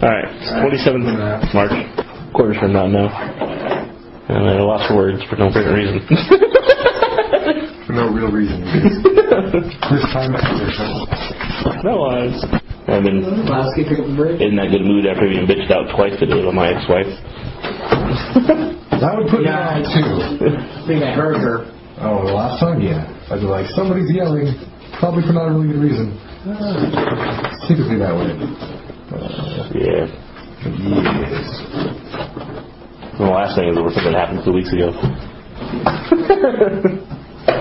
Alright, 27th March. Quarters from now now. And I lost for words for no apparent reason. For no real reason. this time ever. no, I I've been Last pick up a break. in that good mood after being bitched out twice today by my ex-wife. That would put Yeah. me on too. I think I heard her. Oh, the last time, yeah. I'd be like, somebody's yelling, probably for not a really good reason. Ah. It's typically that way. Yeah. Yes. And the last thing is there was something that happened two weeks ago.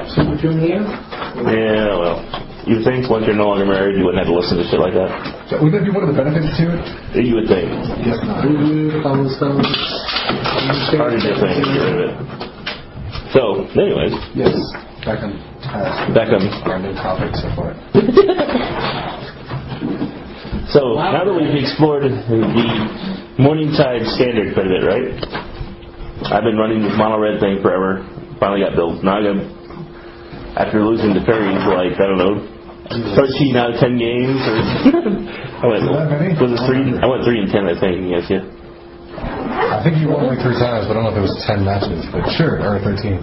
So between here, Yeah, well. You think once you're no longer married, you wouldn't have to listen to shit like that? So would that be one of the benefits to it? You would think. Yes, not. review. Hard to think. Get rid of it. So, anyways, Yes. Back on task. back on. Our new topic so far. So now that we've explored the Morningtide standard quite a bit, right? I've been running this mono red thing forever. Finally got built. Now I got after losing to Perry for like I don't know, thirteen out of ten games or I went was it three? I went three and ten, I think. Yes, yeah. I think you won like three times, but I don't know if it was 10 matches. But sure, or 13.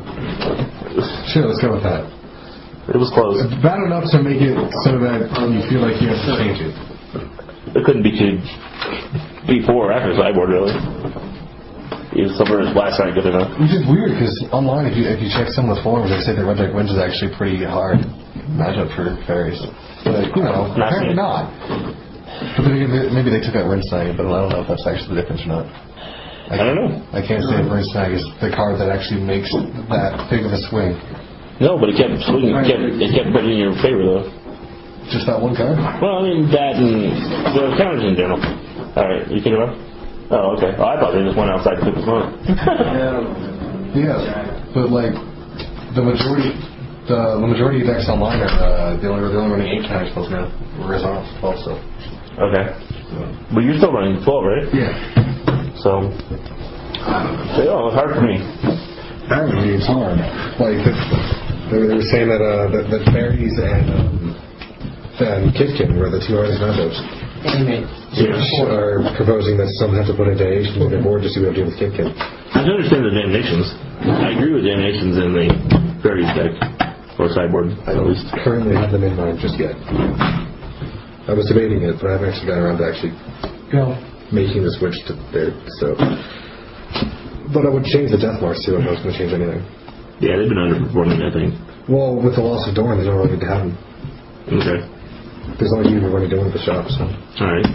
Sure, let's go with that. It was close. Bad enough to make it so that you feel like you have to change it. It couldn't be too before or after sideboard really. Even silver is last night good enough. Which is weird because online, if you if you check some of the forums, they say that Red Deck Wins is actually pretty hard matchup for fairies. But you know, Not apparently not. But then again, maybe they took out Rune Snag, but I don't know if that's actually the difference or not. I don't know. I can't say if Rune Snag is the card that actually makes that big of a swing. No, but it kept swinging. It kept, it kept putting in your favor though. Just that one card. Well, I mean that and the counters in general. All right, you kidding around? Oh, okay. Oh, I thought they just went outside and took the smoke. Yeah, but like the majority, the, the majority of decks online are uh, they only they're only running eight counter spells now, whereas off also. okay, but you're still running twelve, right? Yeah. So, yeah, it's hard for me. I Apparently it's hard. Like they were, they were saying that uh, that, that fairies and um, and Kithkin were the two hardest matchups. Animate. Which are proposing that some have to put a damnation in their board to see what to do with Kithkin. I can understand the damnations. I agree with damnations in the fairies deck or sideboard I at don't least. currently have them in mind just yet. I was debating it, but I haven't actually gotten around to actually Go. making the switch to there. So, but I would change the death marks too if I was going to change anything. Yeah, they've been underperforming. I think. Well, with the loss of Dorn, there's no really need to have them. Okay. There's only you who are doing at the shop. So. All right.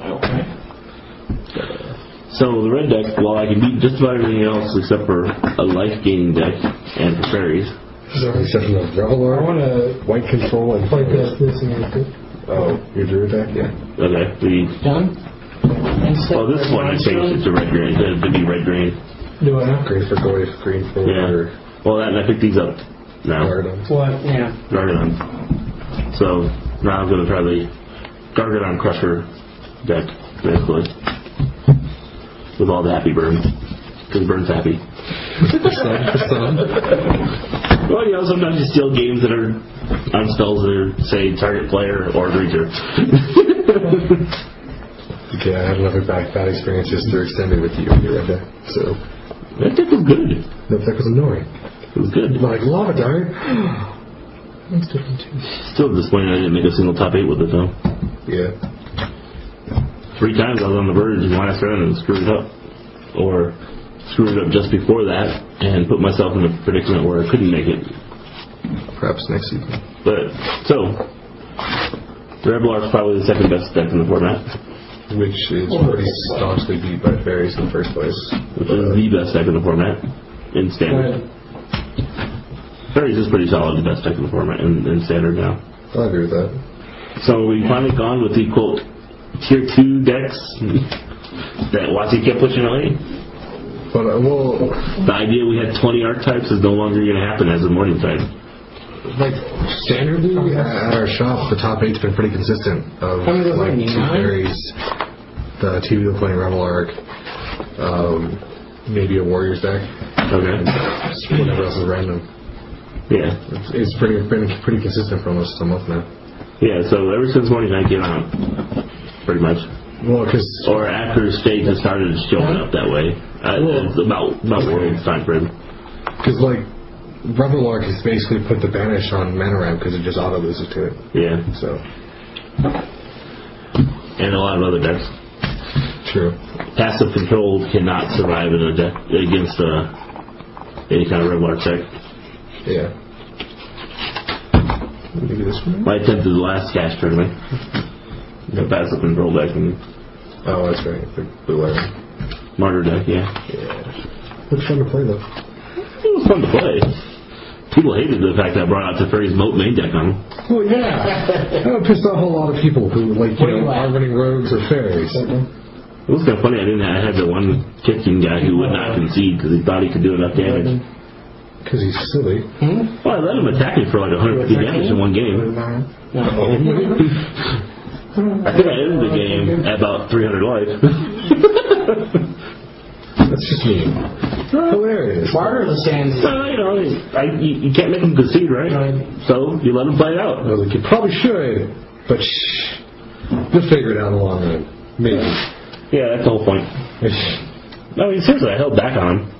Okay. So the red deck, well, I can beat just about everything else except for a life gaining deck and for fairies. Except for the Revelar, I want to White Control, and play this, this, and this. Oh, your Druid deck? Yeah. Okay, we. Done? And step Well, this one I changed it to red green to, to be red green. Do I now? Green for Goyf, green for Yeah. Well, that, and I picked these up now. Garden. What? Yeah. Gargadon. So now I'm gonna try the Gargadon Crusher deck, basically, with all the happy burns, because burns happy. Well, you know, sometimes you steal games that are on spells that are, say, target player or creature. Okay, I had another bad, bad experience just through extended with you your red deck. So, that deck was good. that deck was annoying. It was good. Like, lava dart. That's different too. Still disappointed I didn't make a single top eight with it though. Yeah. Three times I was on the verge in the last round and screwed it up, or screwed it up just before that and put myself in a predicament where I couldn't make it. Perhaps next season. But so, Revelar is probably the second best deck in the format, Which is pretty staunchly beat by fairies in the first place. which is the best deck in the format in standard. Fairies is pretty solid, the best deck in format in, in standard now. I agree with that. So we finally gone with the quote tier two decks that Watsy kept pushing away. But, uh, well, The idea we had 20 archetypes is no longer going to happen as a morning time. like, standardly, at our shop, the top eight's been pretty consistent. Of, How many was like, two nine? fairies, the two wheel playing Rebel Arc, um, maybe a Warriors deck, Okay. and whatever else is random. Yeah. It's, it's pretty been pretty consistent for almost a month now. Yeah, so ever since Morningtide came out, pretty much. Well, because or after stage has started showing up that way. Uh, it's about about Warrior's time frame. Because like Reveillark has basically put the banish on Manoram because it just auto loses to it. Yeah, So and a lot of other decks. true. Passive control cannot survive in a deck against uh, any kind of Revelar check. Yeah. Maybe this one. I attempted the last cash tournament. The passive control deck and Oh, that's right. The blue iron. martyr deck. Yeah, Yeah. Looks fun to play though. it was fun to play. People hated the fact that I brought out Teferi's Moat main deck on them. Well, yeah. that pissed off a whole lot of people who like you Where you know at? are running rogues or fairies. It was kind of funny. I didn't. I had the one Kithkin guy who would not concede because he thought he could do enough damage. Because he's silly. Hmm? Well, I let him attack me for like 150 damage in one game. I think I ended the game at about 300 life. That's just mean. Hilarious. Martyr of Sands. so, you know, I, you, you can't make him concede, right? So you let him play it out. I was like, you probably should, but shh. You'll figure it out in the long run. Maybe. Yeah, that's the whole point. No, I mean, seriously, I held back on him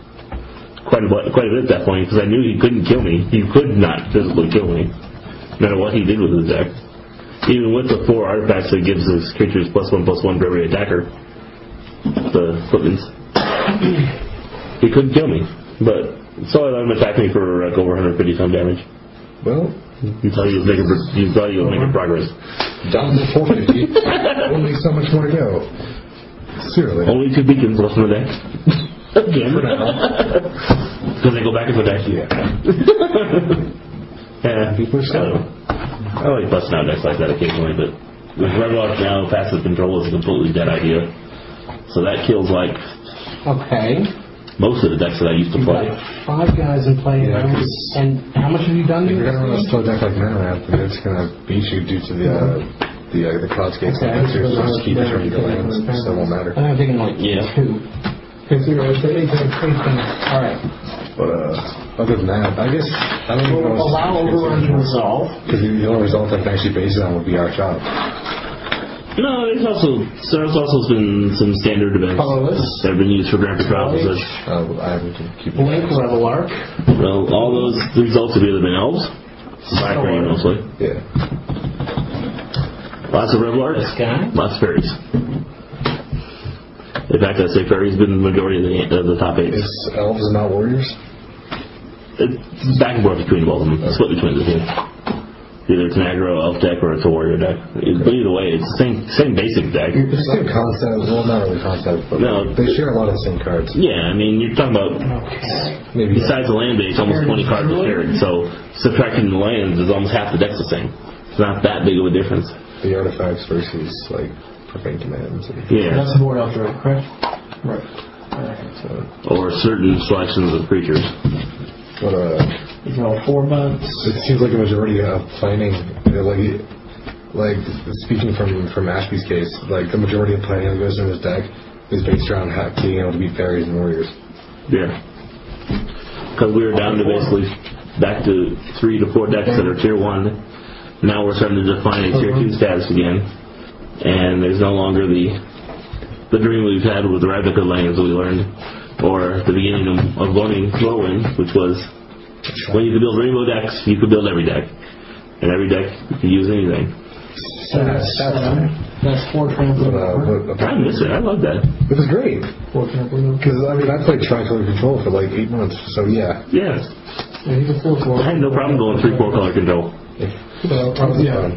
quite a, bit- quite a bit at that point because I knew he couldn't kill me. He could not physically kill me, no matter what he did with his deck. Even with the four artifacts that gives his creatures plus one plus one for every attacker, the footmans, he couldn't kill me. But so I let him attack me for like over 150 some damage. well, You thought he was making you thought he was making progress. down to 450. Only so much more to go. Seriously. Only two beacons left in the deck. Again. For now. Because they go back into the deck. Yeah. Yeah, People are I don't know. I like busting out decks like that occasionally, but with Redlock now, passive control is a completely dead idea. So that kills like Okay. most of the decks that I used to You've play. got five guys in play Yeah, now. 'cause- And how much have you done? If you're gonna run a slow deck like Manoramp, then it's gonna beat you due to the uh, the uh, the cloud skates Okay. and answers. So just keep returning to lands. So it won't matter. I think I'm thinking like Yeah. two. All right. But uh, other than that, I guess I don't We'll know. allow overrun to resolve. Because the only result I can actually base it on would be our shop. No, there's also there's also been some standard events Colorless. that have been used for Grand Prix trials. and such. Uh, I would keep it. Blink Reveillark. Well, all those results have either been elves, black green mostly, Yeah. lots of red larks, This guy. lots of fairies. In fact, I'd say fairies been the majority of the, of the top eight. It's elves and not warriors. It's back and forth between both of them. It's split between the two. Either it's an aggro elf deck or it's a warrior deck. But either way, it's the same same basic deck. It's the same concept. Well, not really concept, but No. they share a lot of the same cards. Yeah, I mean, you're talking about Okay. Maybe besides the land base, almost 20 cards are shared. So subtracting the lands is almost half the deck's the same. It's not that big of a difference. the artifacts versus like profane commands. Yeah, That's the board after, correct? Right. so, or certain selections of creatures. but uh, You know, four months. it seems like a majority of planning, uh, like like speaking from from Ashby's case, like the majority of planning that goes in his deck is based around ha- being able to beat fairies and warriors. Yeah. Because we were down to basically back to three to four decks that are tier one. Now we're starting to define a tier two status again, and there's no longer the the dream we've had with the Ravnica lands that we learned, or the beginning of, of learning Glowwind, which was when you could build rainbow decks, you could build every deck, and every deck you could use anything. So that's seven. That's four trample. But, uh, I miss it. I love that. it was great Four trample. because I mean I played Tricolor Control for like eight months, so yeah. Yeah, Yeah, he's a four four. I had no problem going three four color control. Well, It yeah.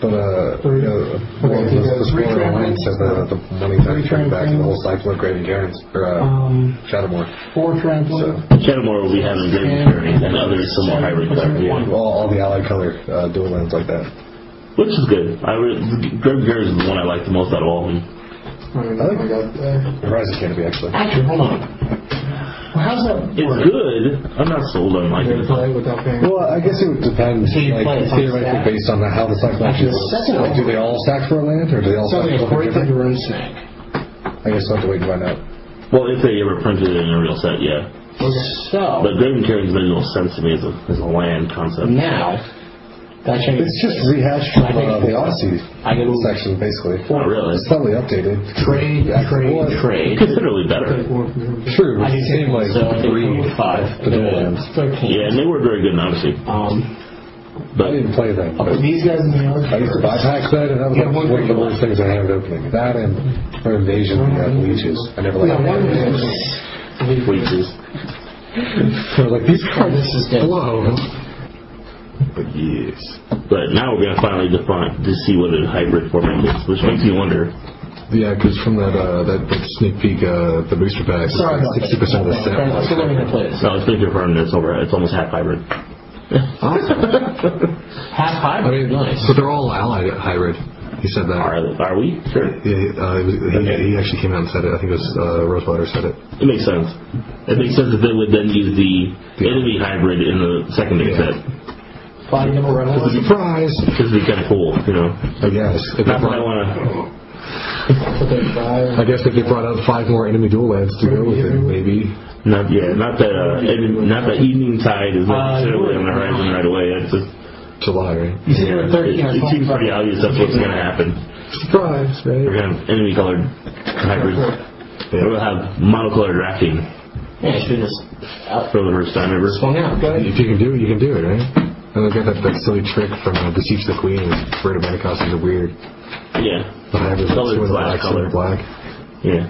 Fun. But uh, you know, well, the, the three spoiler tramplings. line said the the money time Three back to the whole cycle of Graven Cairns or uh, Um, Shadowmoor. four trample. So Shadowmoor will be having great journey, and others some more hybrid stuff. Yeah. all, all the allied color uh, dual lands like that. Which is good. I re- Greg Gare is the one I like the most out of all of them. I like Horizon Canopy actually. Actually, hold on. Well, how's that It's work? good. I'm not sold on like it. play without paying. Well, I guess it would depend, So you like play theoretically, stack? based on how the cycle actually Actually, second Like, do they all stack for a land, or do they all stack Something for according something to different? Rune Snag. I guess I'll have to wait and find out. Well, if they ever printed it in a real set, yeah. So, But Graven Cairns made no sense to me as a, as a land concept. now, That change. It's just rehashed from uh, the Odyssey I can section, basically. Oh, really? It's slightly updated. trade, Yeah, trade, trade. Considerably better. True, I but do it seemed like so. Three. it's five. the dual lands. Thirteen. Yeah, and they were very good, obviously. Um, but I didn't play them. But these guys in the other. I used to buy packs then, and that was Yeah, like one one of the worst things I had opening. That and or Invasion uh, Leeches. I never liked Yeah, one them. is. wages. I was like, these cards This is blow. But yes. But now we're gonna finally define to see what a hybrid format is, which makes me wonder. Yeah, because from that, uh, that that sneak peek, uh, the booster packs, Sorry about sixty percent of the set. I'm still learning to play this. No, it's been confirmed it's over. It's almost half hybrid. Half I hybrid. mean, nice. but they're all allied hybrid. He said that. Are, are we? Sure. Yeah, uh, it was, he, he actually came out and said it. I think it was uh, Rosewater said it. It makes sense. It makes sense that they would then use the enemy hybrid in the secondary Yeah. set. Five number red one. Surprise! This would be kind of cool, you know. I guess. If they Not that I brought, want to. I guess if they brought out five more enemy dual lands to go with it, maybe. Not yeah, not that uh, ed- not that Eventide is Uh, necessarily on the horizon right away. It's just July, right? You said you were it, 13 or it seems pretty obvious that's what's going to happen. Surprise, We're going to have enemy colored hybrids. We're going to have monocolored drafting Yeah, you should just out. for the first time ever. Swung out. Go ahead. If you can do it, you can do it, right? And they got that, that silly trick from uh, Beseech the Queen. Red Manicosses are weird. Yeah, The hybrids are Colored two in the black black, two in color. the black. yeah.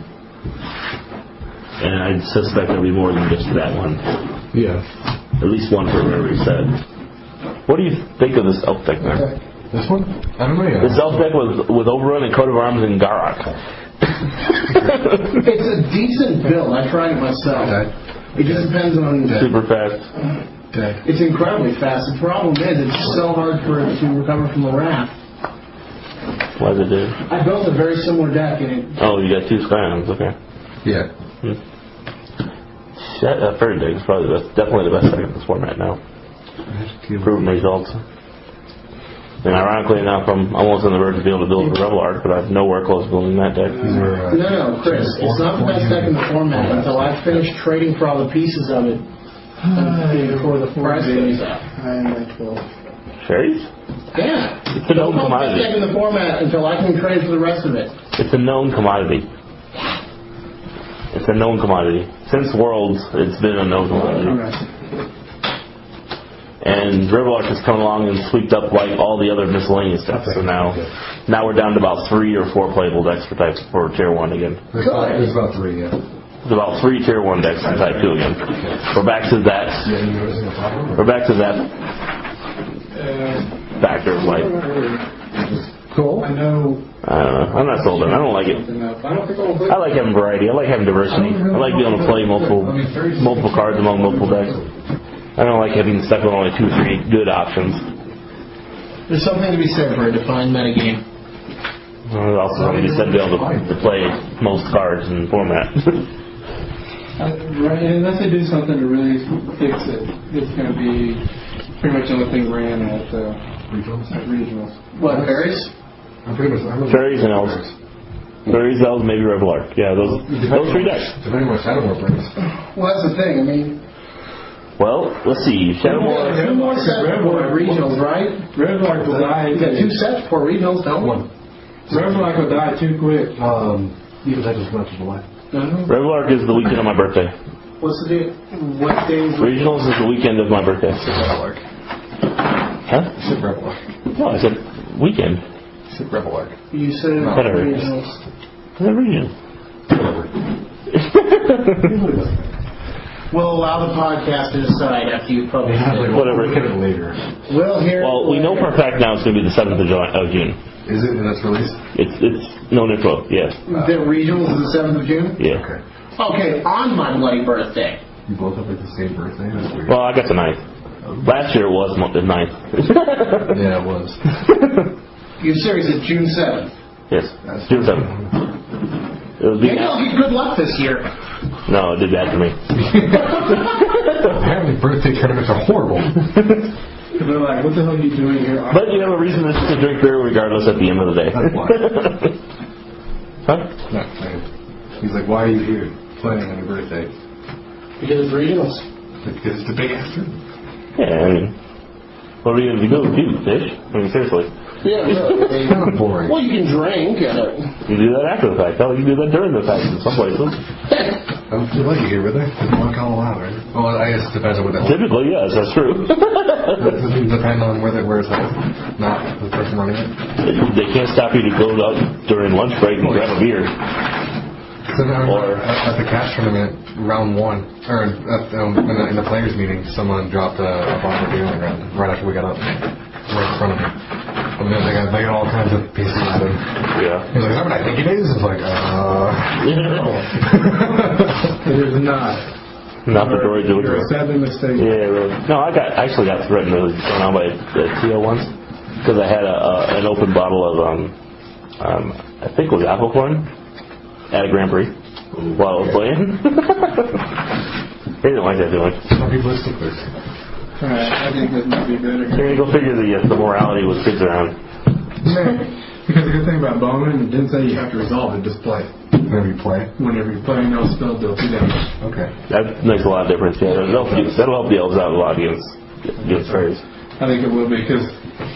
And I suspect there'll be more than just that one. Yeah. At least one for every set. What do you think of this elf deck, man? This one? I don't know yet. This elf deck with with Overrun and Coat of Arms and Garruk. It's a decent build. I tried it myself. Okay. It just depends on. Super fast. Okay. It's incredibly fast. The problem is it's so hard for it to recover from a wrath. What does it do? I built a very similar deck and it. Oh, you got two Scions. Okay. Yeah. Shit, uh, Fairy Deck is probably the best, definitely the best deck in this format now. Proven results. And ironically enough, I'm almost on the verge of being able to build a Rebel Arc, but I have nowhere close to building that deck. Uh, No, no, Chris. It's not the best deck in the format until I finish trading for all the pieces of it and before the price goes up. Fairies? Yeah. It's a known It's not the best commodity. deck in the format until I can trade for the rest of it. It's a known commodity. It's a known commodity. Since Worlds, it's been a known commodity. And Rebel Arc has come along and swept up like all the other miscellaneous decks. So now, now we're down to about three or four playable decks for type for tier one again. there's, about, there's about three, yeah. There's about three tier one decks in type two again. We're back to that. Yeah, you noticing the top one? We're back to that factor of like Cool. I know. I don't know. I'm not sold on. it. I don't like it. I don't think I'll I like having variety. I like having diversity. I like being able to play multiple multiple cards among multiple decks. I don't like having stuck with only two, or three good options. There's something to be said for a defined metagame. Uh, also, something to be said to be able to, to play most cards in format. Right, unless they do something to really fix it, it's going to be pretty much the only thing ran at, uh, at regionals. What, Paris? I'm pretty much. I'm Fairies and elves. Fairies, elves, maybe Rebel Arc. Yeah, those those three decks. Depending on what Shadowmoor brings. Well, that's the thing. I mean, Well, let's see. Shadowmoor. two more sets for regionals, right? Red will die. You got two sets for regionals, don't we? Red will die too quick. Um, even that is much of a life. Rebel Arc is the weekend of my birthday. What's the day? What days? Regionals is the weekend of my birthday. Rebel Arc. Huh? Said Rebel Arc. No, I said weekend. Said Rebel Arc. You said Better. regionals. The region. We'll allow the podcast to decide after you publish it. Whatever. Look at it later. We'll hear. Well, we know for a fact now it's going to be the 7th of, July, of June. Is it? And that's released? It's it's known info, yes. The regionals is the seventh of June. Yeah. Okay. Okay, on my bloody birthday. You both have like the same birthday? That's weird. Well, I got the 9th. Last year it was mo- the 9th. yeah, it was. You're serious? It's June seventh. yes, June 7th. It was Maybe being I'll get good luck this year. No, it did bad to me. Apparently, birthday tournaments are horrible. They're like, what the hell are you doing here? But you have a reason to to drink beer regardless at the end of the day. That's why. huh? Not playing. He's like, why are you here playing on your birthday? Because it's regionals. Because it's the big ass tournament. Yeah, I mean, What are you going to do? Do fish? I mean, seriously. Yeah, really. It's kind of boring. Well, you can drink. You do that after the fact. Hell, you can do that during the fact in some places. I don't feel like it here, would they? They want to call allowed, right? Well, I guess it depends on what that. Typically, yes, that's true. Doesn't it depend on where they, where it's at, not the person running it. they can't stop you to go out during lunch break and grab a beer. So now, Or- at, at the cash tournament, round one, or at, um, in, the, in the players' meeting, someone dropped a, a bottle of beer on the ground right after we got up, right in front of me. And then they got, got all kinds of pieces at him. Yeah. He's like, is that what I think it is? It's like, uh... It is not. Not the Dory You're Georgia. sadly mistaken. Yeah, really. No, I got actually got threatened with going on by the TO once because I had a, a an open bottle of um um I think it was apple corn at a Grand Prix while I was playing. they didn't like that feeling. Some people are. Alright, I think that might be better. Here go figure the uh, the morality with kids around. Because the good thing about Bowman, it didn't say you have to resolve it, just play. Whenever you play. Whenever you play, no spell, deal two damage. Okay. That makes a lot of difference. Yeah, that'll help, that'll help the elves out a lot against against fairies. I think it will be, because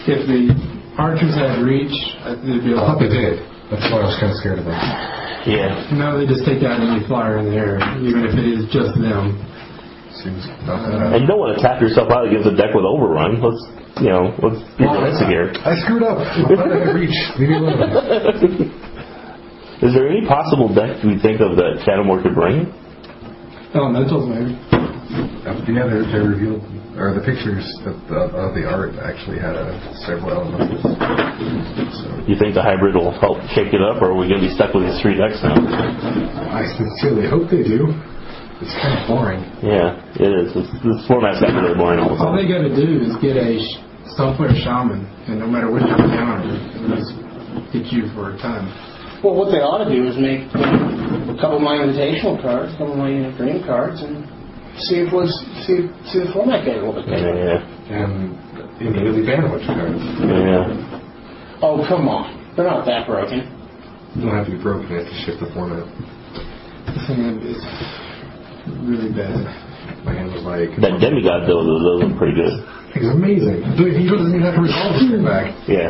if the archers had reach, uh, it'd be a I lot thought they did. That's why I was kind of scared of them. Yeah. No, they just take out any flyer in the air, even if it is just them. Seems about that. And you don't want to tap yourself out against a deck with overrun. Let's you know let's be realistic here. I screwed up. I thought I had reach. Leave me alone. Is there any possible deck you think of that Shadowmoor could bring? Elementals, maybe. Yeah, they, they revealed, or the pictures of the, of the art actually had uh, several elements. So You think the hybrid will help shake it up, or are we going to be stuck with these three decks now? I sincerely hope they do. It's kind of boring. Yeah, it is. It's, this format's really boring all of a All they sudden. gotta do is get a sh- software shaman, and no matter which one counter, it'll just hit you for a time. well, what they ought to do is make a couple of my invitational cards, a couple of my dream cards, and see if was see see the format get a little bit Yeah, better. yeah, And immediately ban a bunch of cards. yeah. Oh come on, they're not that broken. You don't have to be broken, you have to shift the format. This thing is really bad. My hand was like, That demigod though, those those are pretty good. it's amazing. Dude, He doesn't even have to resolve the straight back. Yeah.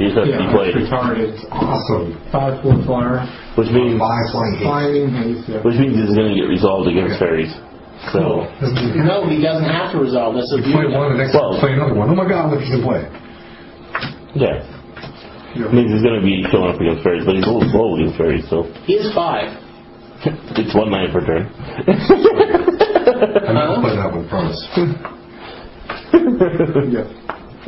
You just have to be played, retarded. Awesome. Five four flyer, which means Five flying haste. flying haste. Yeah. which means it's going to get resolved against fairies. So No, he doesn't have to resolve this. You play one, the next Well- play another one. Oh my god, look, he's in play. yeah, it means he's going to be showing up against fairies, but he's a little slow against fairies, so He is five. it's one nine per turn. I'm gonna play that one, promise. Yeah.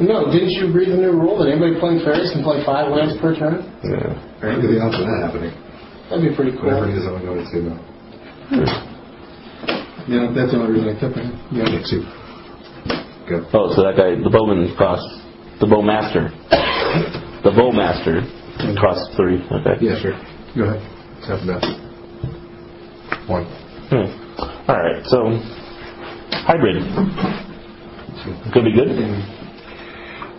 No, didn't you read the new rule that anybody playing fairies can play five lands per turn? Yeah. Look at the odds of that happening. That'd be pretty cool. Whatever it is, I'm going to say no. Yeah, that's the only reason I kept it. Yeah. Yeah, two. Go. Oh, so that guy, the bowman costs the bowmaster. the bowmaster costs three. Okay. Yeah, sure. Go ahead. Half that. One. Hmm. All right. So hybrid could be good.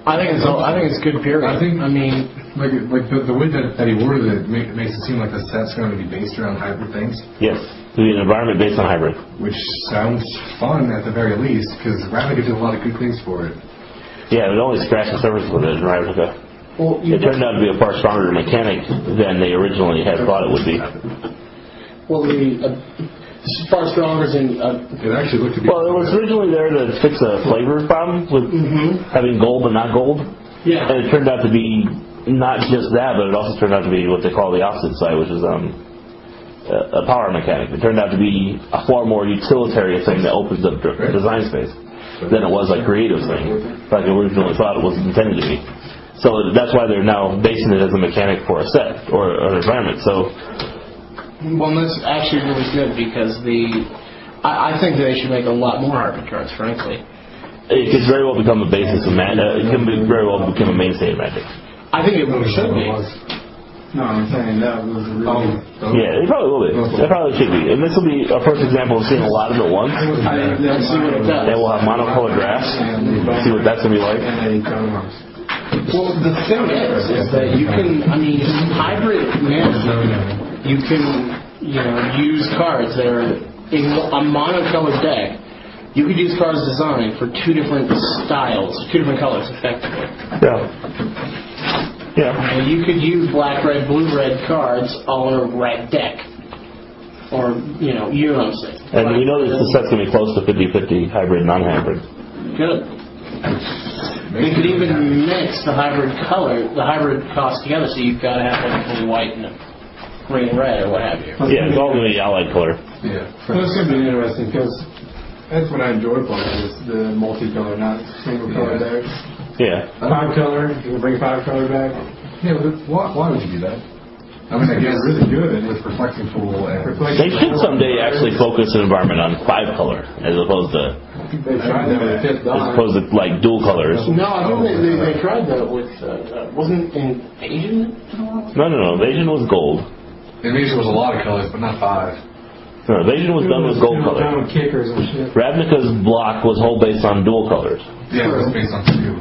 I think it's I think it's good. Period. I think- I mean, Like, like the, the way that, that he worded it make, makes it seem like the set's going to be based around hybrid things, Yes. To be an environment based on hybrid. which sounds fun at the very least, because Ravnica did a lot of good things for it. Yeah, it only scratched the surface with it in Ravnica. well, It turned out to be a far stronger mechanic than they originally had thought it would be. Well the uh, far stronger than uh, It actually looked to be. Well, it was originally there to fix a flavor problem with having gold but not gold. yeah. And it turned out to be not just that, but it also turned out to be what they call the opposite side, which is um, a a power mechanic. It turned out to be a far more utilitarian thing that opens up d- design space than it was a creative thing, like I originally thought it was intended to be. So that's why they're now basing it as a mechanic for a set or an environment. So Well, that's actually really good because the I, I think they should make a lot more hybrid cards. Frankly, it could very well become a basis of magic. Uh, it can be very well become a mainstay of magic. I think it really should be. No, I'm saying that was really. Yeah, it probably will be. It probably should be. And this will be a first example of seeing a lot of it once. I, Let's see what it does. And we'll have monocolored graphs. See what that's gonna be like. And a coat of arms. Well, the thing is, is that you can. I mean, hybrid mana. You can, you know, use cards that are in a monocolored deck You could use cards designed for two different styles, two different colors, effectively. Yeah. Yeah. And you could use black, red, blue, red cards all in a red deck. Or, you know, you know what I'm saying. And we know that the set's going to be close to 50-50 hybrid, non-hybrid. Good. You could even mix the hybrid color, the hybrid cost together, so you've got to have like a white and a green red or what have you. Yeah, it's all going be allied color. Yeah. Well, it's going to be interesting because that's what I enjoy playing is the multicolor, not single color Yeah. decks. Yeah. Five color, you can bring five color back. Yeah, but why, why would you do that? I mean, I guess really good with reflecting pool and They should someday actually focus an environment on five color as opposed to They tried that with Fifth as opposed to like dual colors. No, I don't think they, they, they tried that with, uh, uh, wasn't in Asian? No, no, no. Asian was gold. Invasion was a lot of colors, but not five. No, Invasion was done with gold Down color. with kickers and shit. Ravnica's block was whole based on dual colors. Yeah, it was based on two.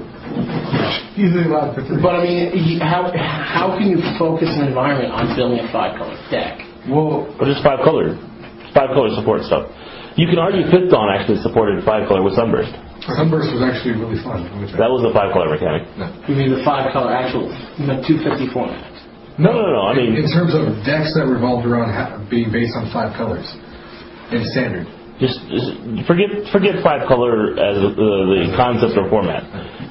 Usually allowed for three. But I mean, you- how, how can you focus an environment on building a five color deck? Well, Or just five color, five color support stuff. You can argue Fifth Dawn actually supported five color with Sunburst. Sunburst was actually really fun. Let me check. That was a five color mechanic. You mean the five color actual, the 250 format? No, no, no. I mean, In terms of decks that revolved around ha- being based on five colors in standard. just, just forget forget five color as the, the concept or format.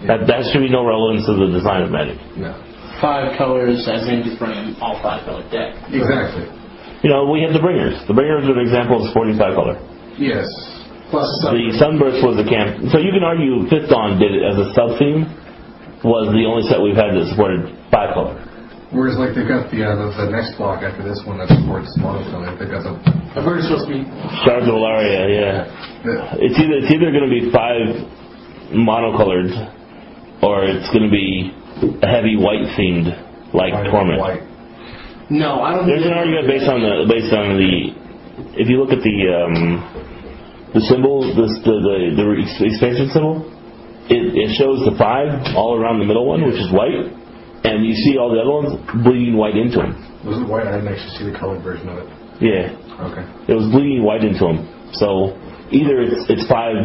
That that should be no relevance to the design of Magic. No. Five colors as in to frame all five color deck. Exactly. You know, we have the Bringers. The Bringers are an example of supporting five color. Yes. Plus The Sunburst was the camp. So you can argue Fifth Dawn did it as a sub theme. Was the only set we've had that supported five color. Whereas, like, they've got the, uh, the, the next block after this one that supports monocolor. They've got the. I've heard it's supposed to be Shards of Alara, yeah. It's either it's either going to be five monocolored, or it's going to be a heavy white themed like white, Torment. White. no. I don't. Think there's think an argument based on the based on the if you look at the um, the symbol, the the the, the expansion symbol, it, it shows the five all around the middle one, which is white, and you see all the other ones bleeding white into them. Was it white? I didn't actually see the colored version of it. Yeah, Okay. it was bleeding white into them. So either it's it's five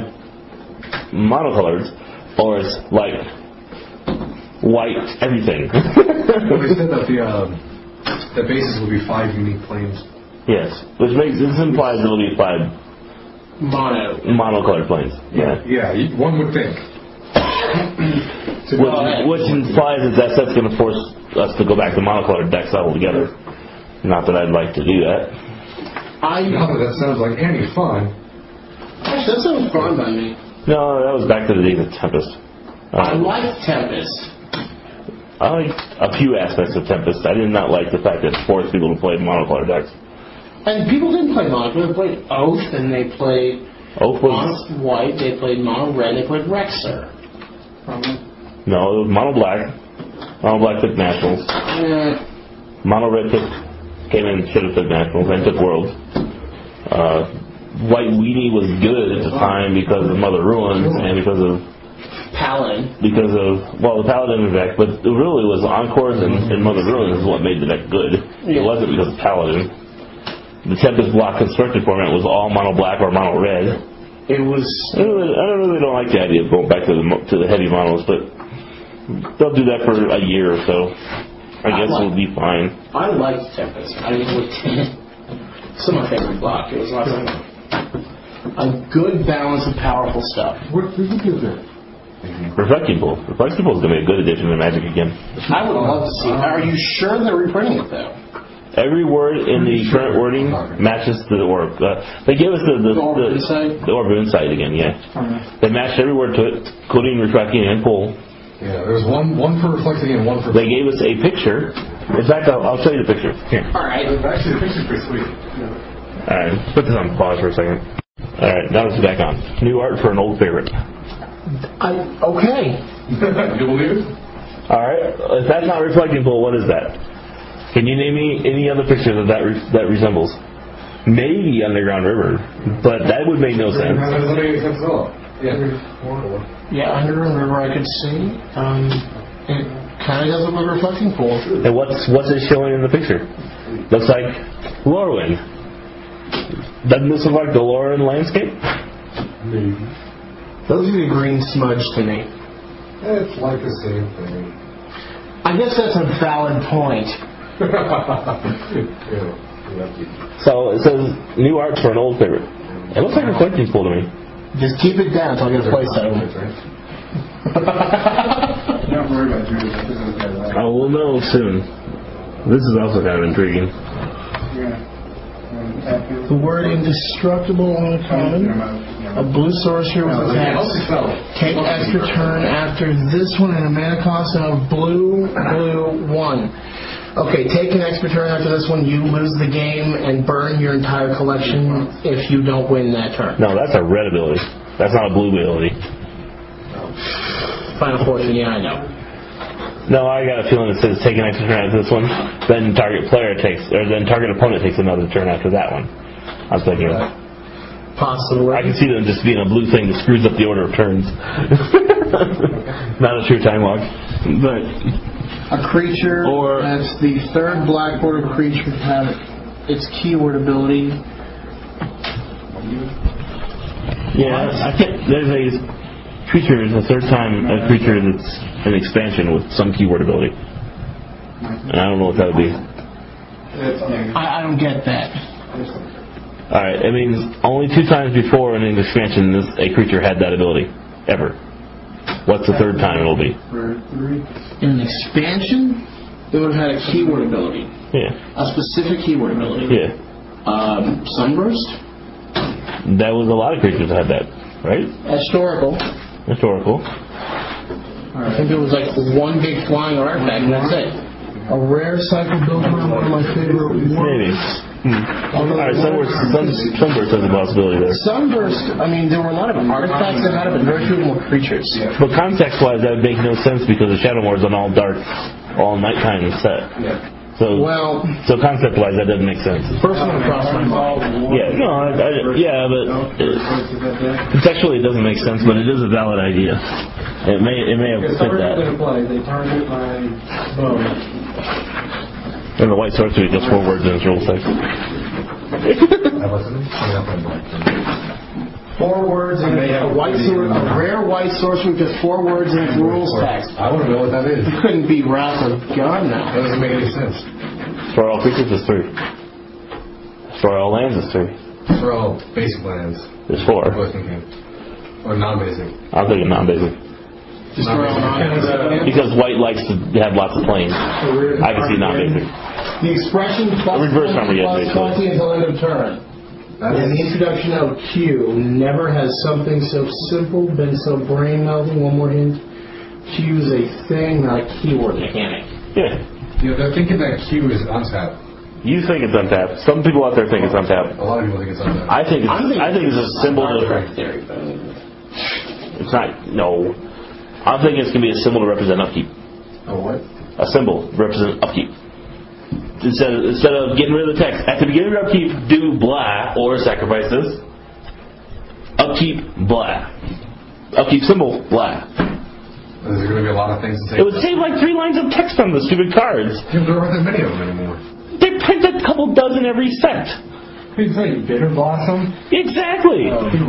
monocolors, or it's like white everything. Well, they said that the um, the basis will be five unique planes. yes, which makes this implies it'll be five mono. monocolored planes. Yeah. Yeah, you- one would think. Which, which implies that that set's going to force us to go back to monocolored decks altogether. Not that I'd like to do that. I Not that that sounds like any fun. actually that sounds fun by me. No, that was back to the days of Tempest. I like Tempest. I liked a few aspects of Tempest. I did not like the fact that it forced people to play monocolored decks. And people didn't play mono. They played Oath, and they played Oath was mono white. They played mono red. They played Rexer. No, it was mono black. Mono black took nationals. Mono red took came in should have took nationals and took worlds. Uh, White Weenie was good at the time because of Mother Ruins and because of Paladin. because of well the paladin deck, but it really was encores and, and Mother Ruins is what made the deck good. It wasn't because of paladin. The Tempest block constructed format was all mono black or mono red. It was. I don't really, I don't really don't like the idea of going back to the mo- to the heavy monos, but they'll do that for a year or so. I guess like- we'll be fine. I liked Tempest. I think it was still my favorite block. It was lots of a good balance of powerful stuff. What did you do there? Reflecting Pool. Reflecting Pool is going to be a good addition to Magic again. I would love to see. Are you sure they're reprinting it though? Every word in the current wording matches the orb. Uh, they gave us the the, The Orb of Insight? the orb of insight again. Yeah, Uh, they matched every word to it, including reflecting and pull. Yeah, there was one one for reflecting and one for. They gave us a picture. In fact, I'll, I'll show you the picture. Here. All right. Actually, the picture's pretty sweet. All right, put this on pause for a second. All right, now it's back on. New art for an old favorite. I, okay. you believe it? All right, if that's not reflecting pool, what is that? Can you name me any other picture that that, re- that resembles? Maybe Underground River, but that would make no sense. That doesn't make any sense at all. Yeah. Yeah, Under and River I could see. Um, it kind of does look like reflecting pool. And what's what's it showing in the picture? Looks like Lorwyn. Doesn't this look like the Lorwyn landscape? Maybe. Those are the green smudge to me. It's like the same thing. I guess that's a valid point. yeah. So it says new art for an old favorite. It looks like a collecting's pool to me. Just keep it down until I get a place out of That's it. Don't worry about Drew. That doesn't get that. Oh, we'll know soon. This is also kind of intriguing. Yeah. Um, tap your- The word indestructible on the common. A blue sorcerer with a How's text. Take extra turn after this one and a mana cost of blue, blue, one. Okay, take an extra turn after this one, you lose the game and burn your entire collection if you don't win that turn. No, that's a red ability. That's not a blue ability. Final fortune, yeah, I know. No, I got a feeling it says take an extra turn after this one, then target player takes, or then target opponent takes another turn after that one. I was thinking. Possibly. I can see them just being a blue thing that screws up the order of turns. Not a true time walk, but A creature Or- that's the third black border creature to have its keyword ability. yeah, I can't. There's a creature, the third time a creature that's an expansion with some keyword ability, and I don't know what that would be. I, I don't get that. All right, it means only two times before in an expansion this a creature had that ability ever. What's the third time it'll be? For three. In an expansion, it would have had a keyword ability. Yeah, A specific keyword ability. yeah. Um, sunburst? That was a lot of creatures that had that, right? Historical. Historical. I think it was like one big flying artifact, and that's it. A rare cycle builder, one of my favorite Maybe. Hmm. All right, sunburst, sun, sunburst has a possibility there. Sunburst, I mean, there were a lot of artifacts that had it, but very few of were creatures. But context-wise, that would make no sense because the Shadowmoor is an all dark, all nighttime set. Yeah. So, Well, so concept-wise, that doesn't make sense. first one across my mind. Yeah, no, I, I, yeah, but uh, contextually it doesn't make sense, but it is a valid idea. It may, it may have fit that. going to play. They target my bow. And the white sorcery gets four words in its rule text. I wasn't coming up on black. Four words and a white sword, a rare white sorcery with just four words in its rules text. I want to know what that is. Couldn't be Wrath of God now. That doesn't make any sense. For all creatures is three. For all lands is three. For all basic lands. There's four. I was thinking. Or non-basic. I'm thinking non-basic. Just for all non- Because white likes to have lots of planes. I can see non-basic. The expression plus reverse 20 number plus basically. 20 until end of turn. That's, And the introduction of Q never has something so simple been so brain melting. One more hint. Q is a thing, not a keyword mechanic. Yeah. you know, they're thinking that Q is untapped. You think it's untapped. Some people out there think it's untapped. A lot of people think it's untapped. I think it's, I'm I think it's a symbol to. Correct theory, It's not. No. I'm thinking it's gonna be a symbol to represent upkeep. oh, what? A symbol to represent upkeep. Instead of, instead of getting rid of the text at the beginning of upkeep, do blah or sacrifice this. Upkeep blah. Upkeep symbol blah. There's going to be a lot of things to say. It would save like three lines of text on the stupid cards. There aren't that many of them anymore. They print a couple dozen every set. Who's saying bitter blossom? Exactly. Oh, it.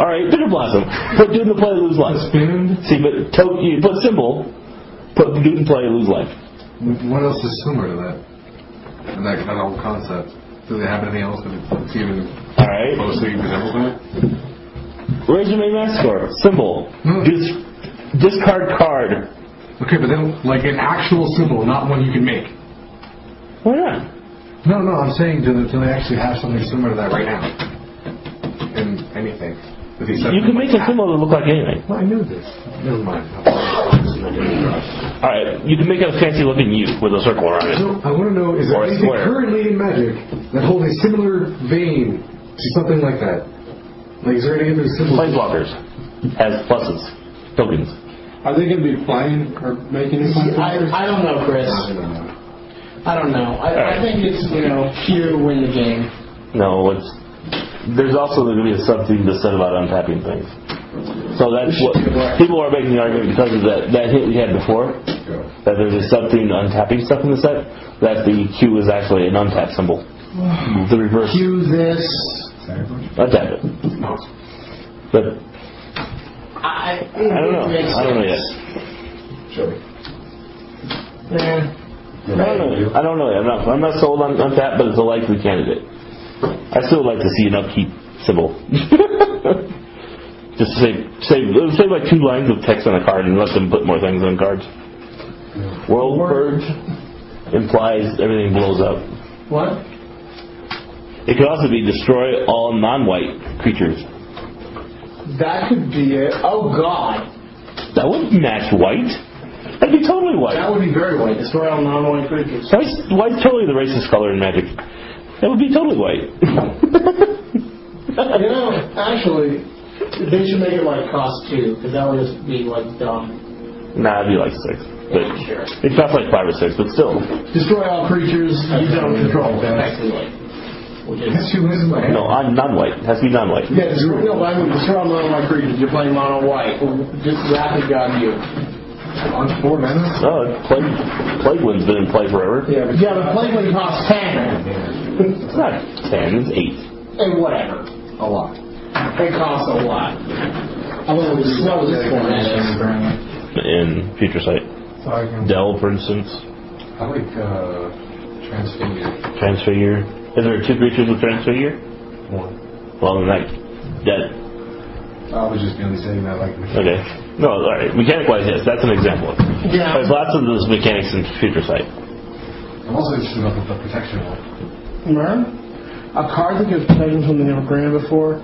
All right, bitter blossom. Put dude in the play, lose life. Spoon? See, but to, you put symbol, put dude in play, lose life. What else is similar to that? And that, that whole concept. Do they have anything else that's even All right. closely resembles that? Resume Mascor, symbol. Hmm. Dis- discard card. Okay, but then, like an actual symbol, not one you can make. Why not? No, no, I'm saying, do they, do they actually have something similar to that right now? In anything? That they set You can make like a symbol that look like anything. Well, I knew this. Never mind. All right, you can make a fancy looking U with a circle around it. No, I want to know, is there Or anything square. currently in Magic that hold a similar vein to something like that? Like, is there any other symbol? Planeswalkers has pluses, tokens. Are they going to be flying or making new I, I don't know, Chris. I don't know. I don't know. I, I think it's, you know, Q win the game. No, it's there's also going to be a something to said about untapping things. So that's what people are making the argument because of that that hit we had before. Go. That there's a something untapping stuff in the set. That the Q is actually an untap symbol. The reverse. Q this, A tad bit. But I, I don't know. I don't know yet. Yeah. I don't know. I don't know yet. I'm not. I'm not sold on, on that, but it's a likely candidate. I still like to see an upkeep symbol. Just to say, say, say like two lines of text on a card and let them put more things on cards. World purge implies everything blows up. What? It could also be destroy all non-white creatures. That could be it. Oh God. That wouldn't match white. That'd be totally white. That would be very white. Destroy all non-white creatures. White's, white's totally the racist color in Magic. That would be totally white. You know, actually, they should make it like cost two, because that would just be like dumb. nah, it'd be like six. But Sure. it costs like five or six, but still. Destroy all creatures you don't control, effectively. Which is Two wins in my hand. No, on non-white. It has to be non-white. yeah, destroy, no, I mean destroy all non-white creatures. You're playing mono white. Just rapid god you. On four mana? No, Plague, Plague Wind's been in play forever. Yeah, but Yeah, but play when it costs ten. It's not ten, it's eight. And whatever. a lot. It costs a lot. Although it's slow this format is. In Future Sight. So Dell, for instance. I like uh, transfigure. Transfigure. Is there two creatures with Transfigure? One. Well, then that, that I was just going to say that like. Okay. No, all right. Mechanic-wise, yes, that's an example. Yeah. There's lots of those mechanics in Future Sight. I'm also interested about the, the protection one. Remember? A card that gives protection from something never granted before,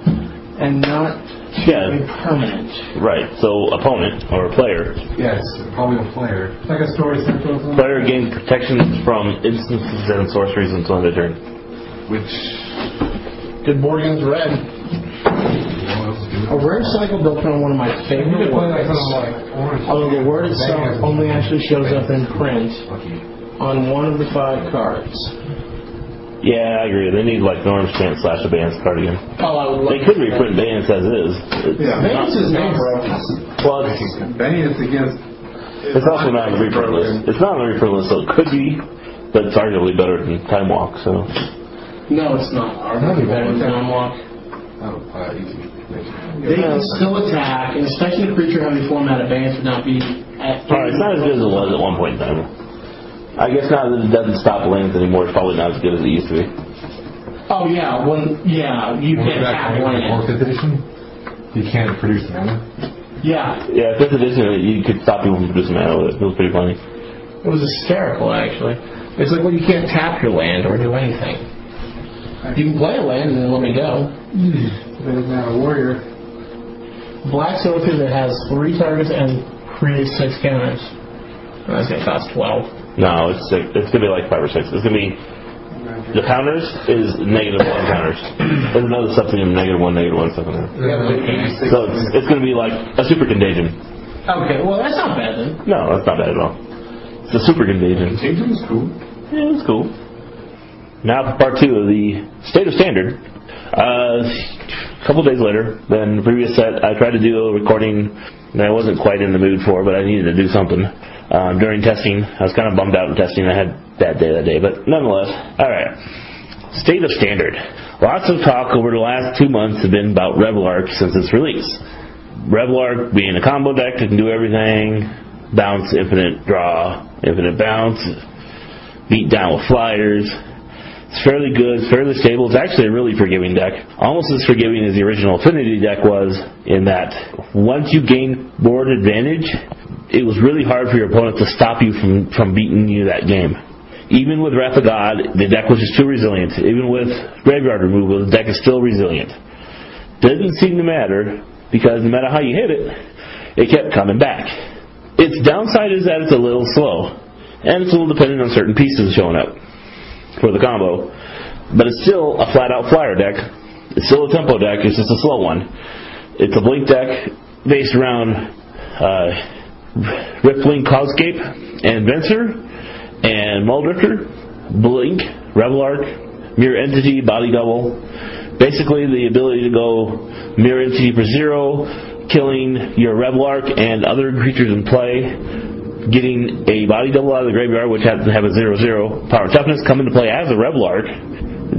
and not Yeah. a permanent. Right. So, opponent or player. Yes, probably a player. Like a story central. Player gains protection from instants and sorceries until end of turn. Which. Good board against red. What else do? A rare cycle built on one of my favorite could play like words. something like orange. Although the word itself only actually shows up in print on one of the five cards. Yeah, I agree. They need like Orim's Chant slash Abeyance card again. Oh, I would love They could reprint Abeyance as is. It's, Yeah. Vance is not broken. well, it's, Benny against. it's also not on the reprint list. It's not on the reprint list, so it could be, but it's arguably better than Time Walk. So No, it's not. Arguably better than Time Walk. Easy. They can still attack, and especially a creature having format advance would not be at. All right, it's not as good as it was at one point in time. I guess now that it doesn't stop lands anymore, it's probably not as good as it used to be. Oh yeah, when yeah, you Going can't back tap to the land. fourth edition, you can't produce mana. Yeah, Yeah, fifth edition, you could stop people from producing mana with it. It was pretty funny. it was hysterical actually. It's like well, you can't tap your land or do anything. You can play a land and then let me go. There's now a warrior. Black Sorcerer that has three targets and creates six counters. That's gonna cost twelve. No, it's it's gonna be like five or six. It's gonna be the counters is negative one counters. There's another something negative one, negative one, something. There. So it's, it's gonna be like a super contagion. Okay, well that's not bad then. No, that's not bad at all. It's a super contagion. Contagion is cool. Yeah, it's cool. Now for part two of the state of standard. Uh, a couple days later than the previous set, I tried to do a recording that I wasn't quite in the mood for, but I needed to do something. Um, during testing, I was kind of bummed out in testing. I had bad day that day, but nonetheless, all right. State of standard. Lots of talk over the last two months have been about Reveillark since its release. Reveillark being a combo deck that can do everything, bounce, infinite draw, infinite bounce, beat down with flyers. It's fairly good, it's fairly stable. It's actually a really forgiving deck. Almost as forgiving as the original Affinity deck was, in that once you gain board advantage, it was really hard for your opponent to stop you from, from beating you that game. Even with Wrath of God, the deck was just too resilient. Even with Graveyard removal, the deck is still resilient. Doesn't seem to matter, because no matter how you hit it, it kept coming back. Its downside is that it's a little slow, and it's a little dependent on certain pieces showing up for the combo. But it's still a flat out flyer deck. It's still a tempo deck, it's just a slow one. It's a blink deck based around uh, Riftwing Cloudskate and Venser and Muldrifter, Blink, Reveillark, Mirror Entity, Body Double. Basically, the ability to go Mirror Entity for zero, killing your Reveillark and other creatures in play, getting a body double out of the graveyard, which has to have a 0 0 power toughness, come into play as a Reveillark,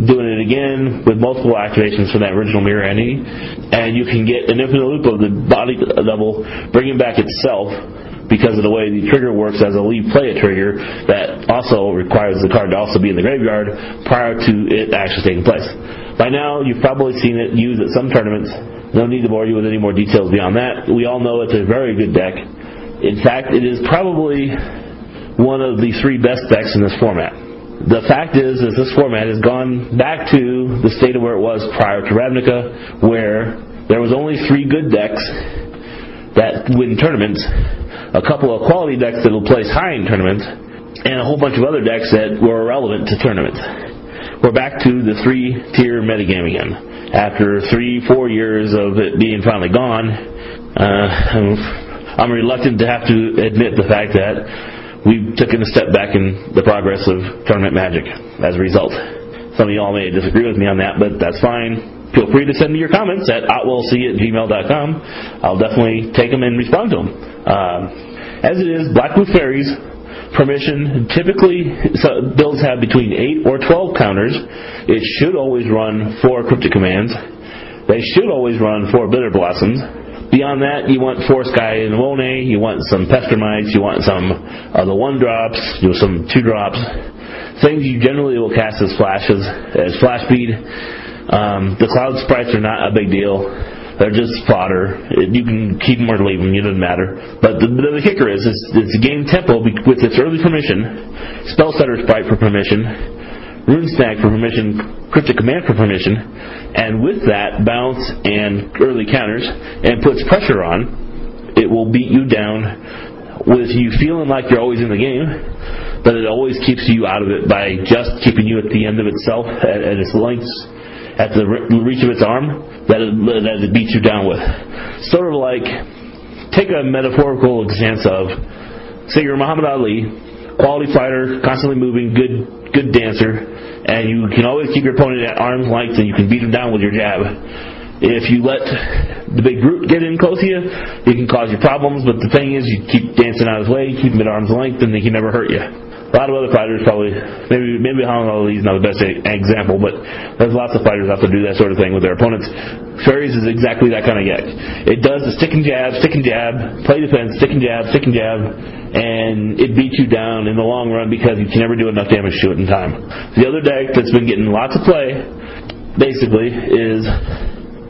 doing it again with multiple activations from that original mirror entity, and you can get an infinite loop of the body double bringing back itself because of the way the trigger works as a leave play a trigger that also requires the card to also be in the graveyard prior to it actually taking place. By now, you've probably seen it used at some tournaments. No need to bore you with any more details beyond that. We all know it's a very good deck. In fact, it is probably one of the three best decks in this format. The fact is, is this format has gone back to the state of where it was prior to Ravnica, where there was only three good decks that win tournaments, a couple of quality decks that will place high in tournaments, and a whole bunch of other decks that were irrelevant to tournaments. We're back to the three-tier metagame again. After three, four years of it being finally gone, uh, I'm reluctant to have to admit the fact that we've taken a step back in the progress of tournament magic as a result. Some of y'all may disagree with me on that, but that's fine. Feel free to send me your comments at otwellc at gmail.com. I'll definitely take them and respond to them. Uh, as it is, Blackwood Fairies permission typically so builds have between 8 or 12 counters. It should always run 4 cryptic commands. They should always run 4 bitter blossoms. Beyond that, you want Force Guy and Wone, you want some Pestermites, you want some uh, the one drops, you want some two drops. Things you generally will cast as flashes, as flash speed. Um, the cloud sprites are not a big deal. They're just fodder. You can keep them or leave them. It doesn't matter. But the, the, the kicker is, it's, it's a game tempo with its early permission, Spellstutter Sprite for permission, rune snag for permission, cryptic command for permission, and with that bounce and early counters, and puts pressure on, it will beat you down with you feeling like you're always in the game, but it always keeps you out of it by just keeping you at the end of itself at, at its lengths at the reach of its arm that it, that it beats you down with. Sort of like, take a metaphorical example of, say you're Muhammad Ali, quality fighter, constantly moving, good good dancer, and you can always keep your opponent at arm's length and you can beat him down with your jab. If you let the big brute get in close to you, it can cause you problems, but the thing is, you keep dancing out of his way, keep him at arm's length, and he can never hurt you. A lot of other fighters probably, maybe maybe Muhammad Ali is not the best example, but there's lots of fighters out there do that sort of thing with their opponents. Fairies is exactly that kind of deck. It does the stick and jab, stick and jab, play defense, stick and jab, stick and jab, and it beats you down in the long run because you can never do enough damage to it in time. The other deck that's been getting lots of play, basically, is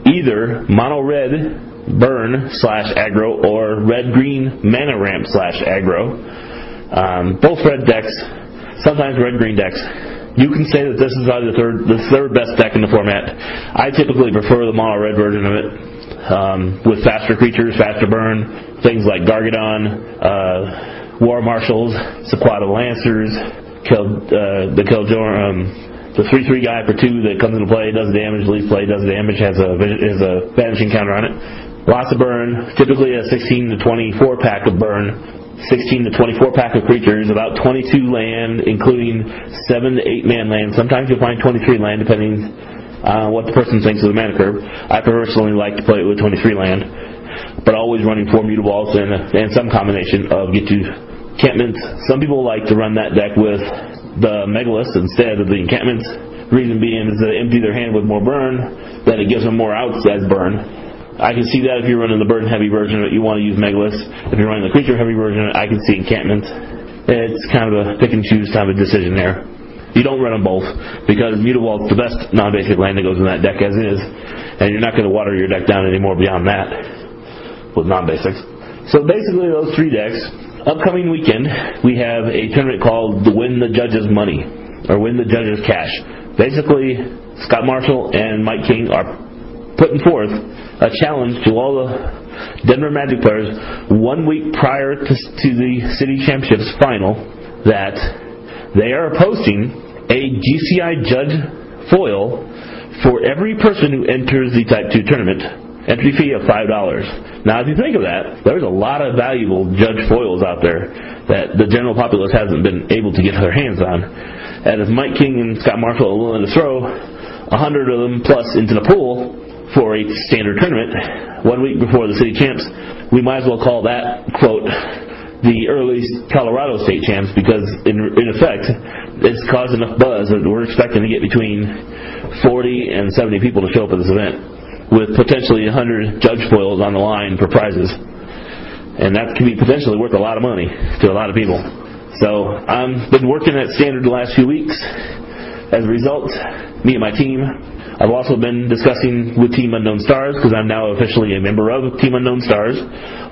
either mono red burn slash aggro or red green mana ramp slash aggro. Um, both red decks, sometimes red green decks. You can say that this is probably the third, the third best deck in the format. I typically prefer the mono red version of it, um, with faster creatures, faster burn, things like Gargadon, uh, War Marshals, Sequata Lancers, uh, the um, the 3-3 guy for 2 that comes into play, does damage, leaves play, does damage, has a, has a vanishing counter on it. Lots of burn, typically a 16 to 24 pack of burn, 16 to 24 pack of creatures, about 22 land, including 7 to 8 man land. Sometimes you'll find 23 land, depending on what the person thinks of the mana curve. I personally like to play it with 23 land, but always running 4 Mutavaults and, and some combination of get to encampments. Some people like to run that deck with the Megalith instead of the encampments. Reason being is they empty their hand with more burn, then it gives them more outs as burn I can see that if you're running the burden heavy version of it, you want to use Megalith. If you're running the creature heavy version of it, I can see encampment. It's kind of a pick and choose type of decision there. You don't run them both because Mutavault's the best non-basic land that goes in that deck as is, and you're not going to water your deck down anymore beyond that with non-basics. So basically, those three decks. Upcoming weekend, we have a tournament called the Win the Judges Money or Win the Judges Cash. Basically, Scott Marshall and Mike King are putting forth a challenge to all the Denver Magic players one week prior to, to the City Championships final that they are posting a DCI Judge foil for every person who enters the Type 2 tournament. Entry fee of $5. Now, if you think of that, there's a lot of valuable Judge foils out there that the general populace hasn't been able to get their hands on. And if Mike King and Scott Marshall are willing to throw a hundred of them plus into the pool, for a standard tournament one week before the city champs, we might as well call that, quote, the early Colorado state champs because, in, in effect, it's caused enough buzz that we're expecting to get between 40 and 70 people to show up at this event, with potentially 100 judge foils on the line for prizes. And that can be potentially worth a lot of money to a lot of people. So I've been working at standard the last few weeks. As a result, me and my team I've also been discussing with Team Unknown Stars because I'm now officially a member of Team Unknown Stars,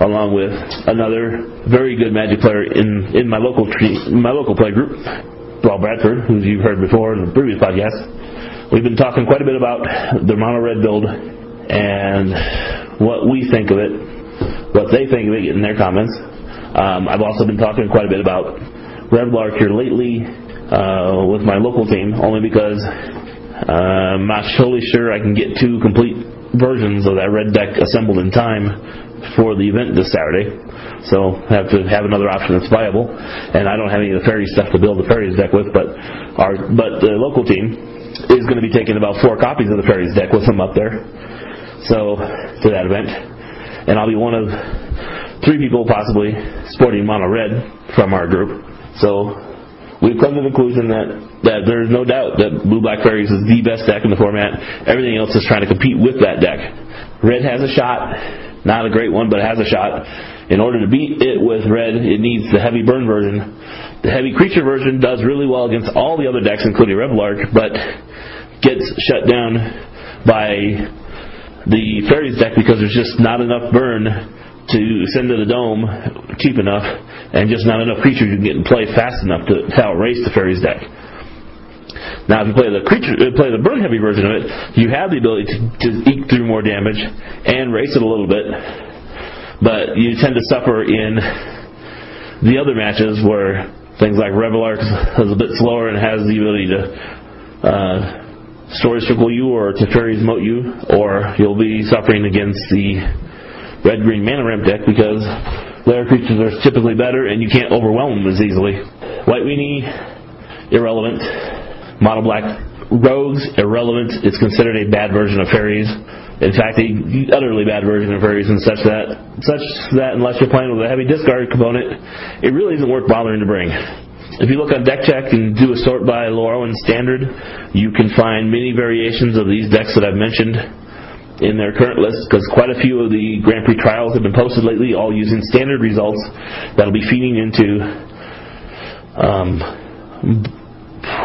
along with another very good Magic player in, in my local tree, my local play group, Rob Bradford, who you've heard before in the previous podcast. We've been talking quite a bit about the mono red build and what we think of it, what they think of it in their comments. Um, I've also been talking quite a bit about Reveillark here lately uh, with my local team, only because uh, I'm not totally sure I can get two complete versions of that red deck assembled in time for the event this Saturday. So I have to have another option that's viable. And I don't have any of the fairy stuff to build the fairies deck with, but our but the local team is going to be taking about four copies of the fairies deck with them up there. So to that event. And I'll be one of three people possibly sporting mono red from our group. So we've come to the conclusion that, that there's no doubt that Blue Black Fairies is the best deck in the format. Everything else is trying to compete with that deck. Red has a shot, not a great one, but it has a shot. In order to beat it with red, it needs the heavy burn version. The heavy creature version does really well against all the other decks, including Reveillark, but gets shut down by the fairies deck because there's just not enough burn to send to the dome cheap enough, and just not enough creatures you can get in play fast enough to, to outrace the fairies deck. Now, if you play the creature, uh, play the burn heavy version of it, you have the ability to, to eke through more damage and race it a little bit, but you tend to suffer in the other matches where things like Reveillark is a bit slower and has the ability to uh, story circle you or to fairies moat you, or you'll be suffering against the red green mana ramp deck because lair creatures are typically better and you can't overwhelm them as easily. White weenie, irrelevant. Mono black rogues, irrelevant. It's considered a bad version of fairies. In fact, a utterly bad version of fairies, and such that such that unless you're playing with a heavy discard component, it really isn't worth bothering to bring. If you look on deck check and do a sort by Lorwyn standard, you can find many variations of these decks that I've mentioned in their current list because quite a few of the Grand Prix trials have been posted lately, all using standard results that'll be feeding into um,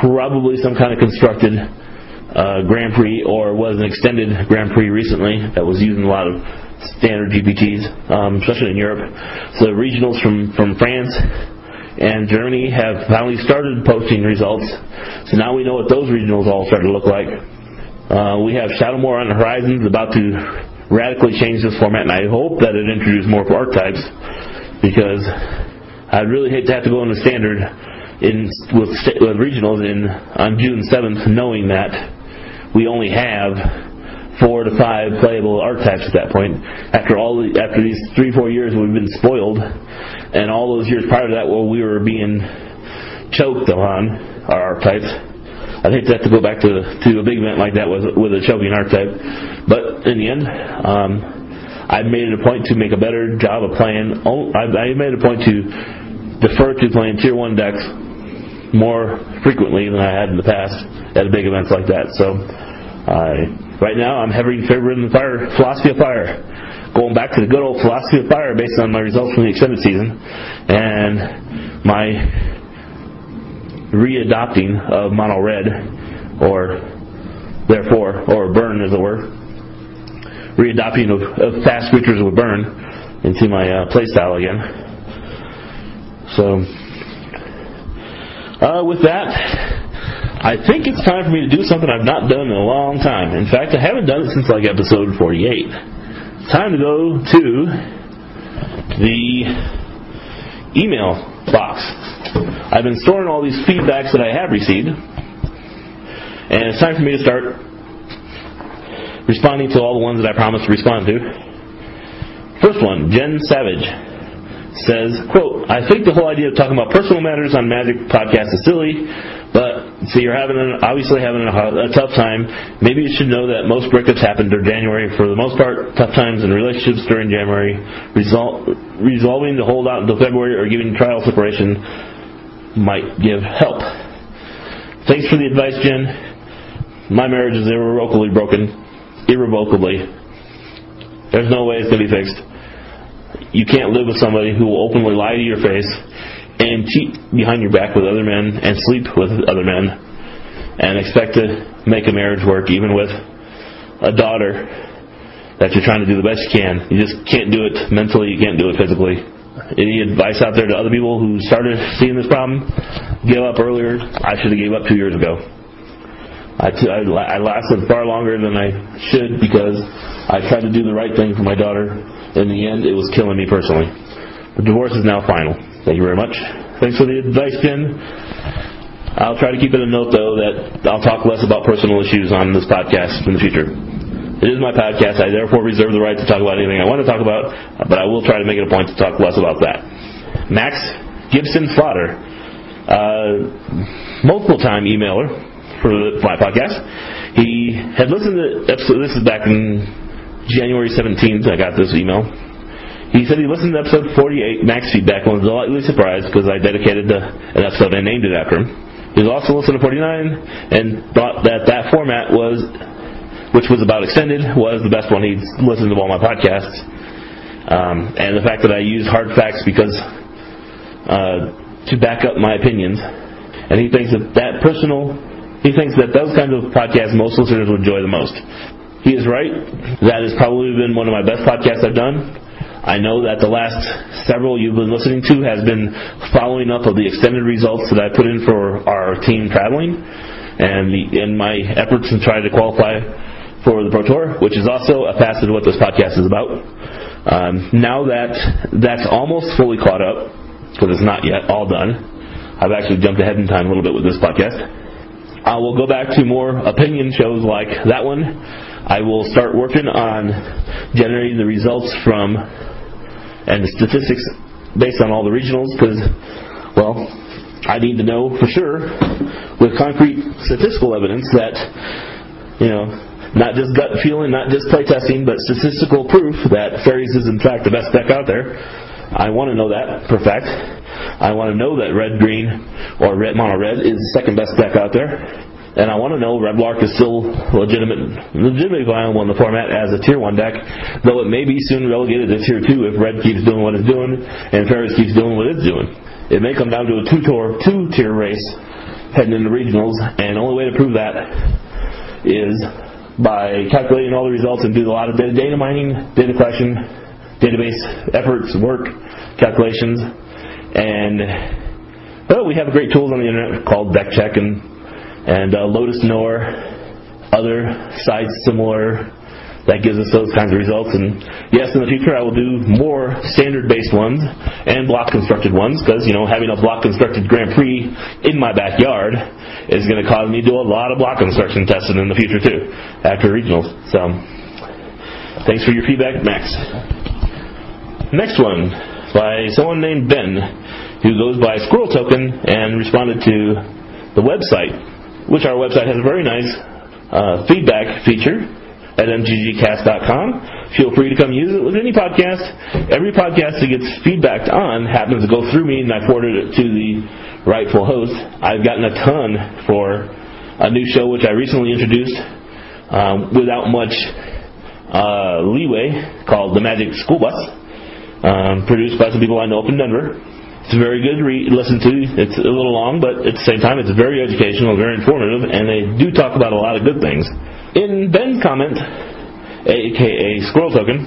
probably some kind of constructed uh, Grand Prix or was an extended Grand Prix recently that was using a lot of standard GPTs, um, especially in Europe. So the regionals from, from France and Germany have finally started posting results. So now we know what those regionals all start to look like. Uh, we have Shadowmoor on the horizons, about to radically change this format, and I hope that it introduces more archetypes because I'd really hate to have to go into standard in with, with regionals in on June 7th, knowing that we only have four to five playable archetypes at that point. After all, the, after these three four years, we've been spoiled, and all those years prior to that, well, we were being choked on our archetypes. I'd hate to have to go back to to a big event like that with with a choking archetype, but in the end, um, I've made it a point to make a better job of playing. I've, I've made a point to defer to playing tier one decks more frequently than I had in the past at big events like that. So, uh, right now I'm heavily favoring the fire philosophy of fire, going back to the good old philosophy of fire based on my results from the extended season, and my readopting of mono red, or therefore, or burn as it were, readopting of, of fast creatures with burn into my uh, playstyle again. So, uh, with that, I think it's time for me to do something I've not done in a long time. In fact, I haven't done it since like episode 48. Time to go to the email box. I've been storing all these feedbacks that I have received, and it's time for me to start responding to all the ones that I promised to respond to. First one, Jen Savage says, quote, I think the whole idea of talking about personal matters on Magic podcast is silly, But so you're having an, obviously having a, a tough time. Maybe you should know that most breakups happen during January. For the most part, tough times in relationships during January. Resol- resolving to hold out until February or giving trial separation might give help. Thanks for the advice, Jen. My marriage is irrevocably broken. Irrevocably. There's no way it's going to be fixed. You can't live with somebody who will openly lie to your face and cheat behind your back with other men and sleep with other men and expect to make a marriage work even with a daughter that you're trying to do the best you can. You just can't do it mentally, you can't do it physically. Any advice out there to other people who started seeing this problem? Give up earlier. I should have gave up two years ago. I, t- I, I lasted far longer than I should because I tried to do the right thing for my daughter. In the end, it was killing me personally. The divorce is now final. Thank you very much. Thanks for the advice, Jen. I'll try to keep it a note, though, that I'll talk less about personal issues on this podcast in the future. It is my podcast. I therefore reserve the right to talk about anything I want to talk about, but I will try to make it a point to talk less about that. Max Gibson Fodder, uh, multiple time emailer for the, my podcast. He had listened to episode, this is back in January 17th, I got this email. He said he listened to episode 48, Max Feedback, and was delightfully surprised because I dedicated the, an episode and named it after him. He also listening to 49 and thought that that format was, which was about extended, was the best one he'd listened to all my podcasts. Um, and the fact that I use hard facts because uh, to back up my opinions. And he thinks that that personal, he thinks that those kinds of podcasts most listeners would enjoy the most. He is right. That has probably been one of my best podcasts I've done. I know that the last several you've been listening to has been following up of the extended results that I put in for our team traveling and the, in my efforts to try to qualify for the Pro Tour, which is also a facet of what this podcast is about. Um, now that that's almost fully caught up, because it's not yet all done, I've actually jumped ahead in time a little bit with this podcast. I will go back to more opinion shows like that one. I will start working on generating the results from and the statistics based on all the regionals because, well, I need to know for sure with concrete statistical evidence that, you know, not just gut feeling, not just play testing, but statistical proof that Fairies is in fact the best deck out there. I want to know that for fact. I want to know that red green or red mono red is the second best deck out there. And I want to know Red Lark is still legitimate, legitimately viable in the format as a tier one deck, though it may be soon relegated to tier two if Red keeps doing what it's doing and Fairies keeps doing what it's doing. It may come down to a two tour, two tier race heading into regionals, and the only way to prove that is by calculating all the results and do a lot of data, mining, data collection, database efforts, work, calculations, and well, we have great tools on the internet called DeckCheck and and uh, Lotus Noir, other sites similar that gives us those kinds of results. And yes, in the future I will do more standard-based ones and block constructed ones because you know having a block constructed Grand Prix in my backyard is going to cause me to do a lot of block construction testing in the future too after regionals. So thanks for your feedback, Max. Next one by someone named Ben who goes by Squirrel Token and responded to the website, which our website has a very nice uh, feedback feature at mtgcast.com. Feel free to come use it with any podcast. Every podcast that gets feedback on happens to go through me, and I forward it to the rightful host. I've gotten a ton for a new show which I recently introduced um, without much uh, leeway called The Magic School Bus, um, produced by some people I know up in Denver. It's very good to re- listen to. It's a little long, but at the same time, it's very educational, very informative, and they do talk about a lot of good things. In Ben's comment, aka Squirrel Token,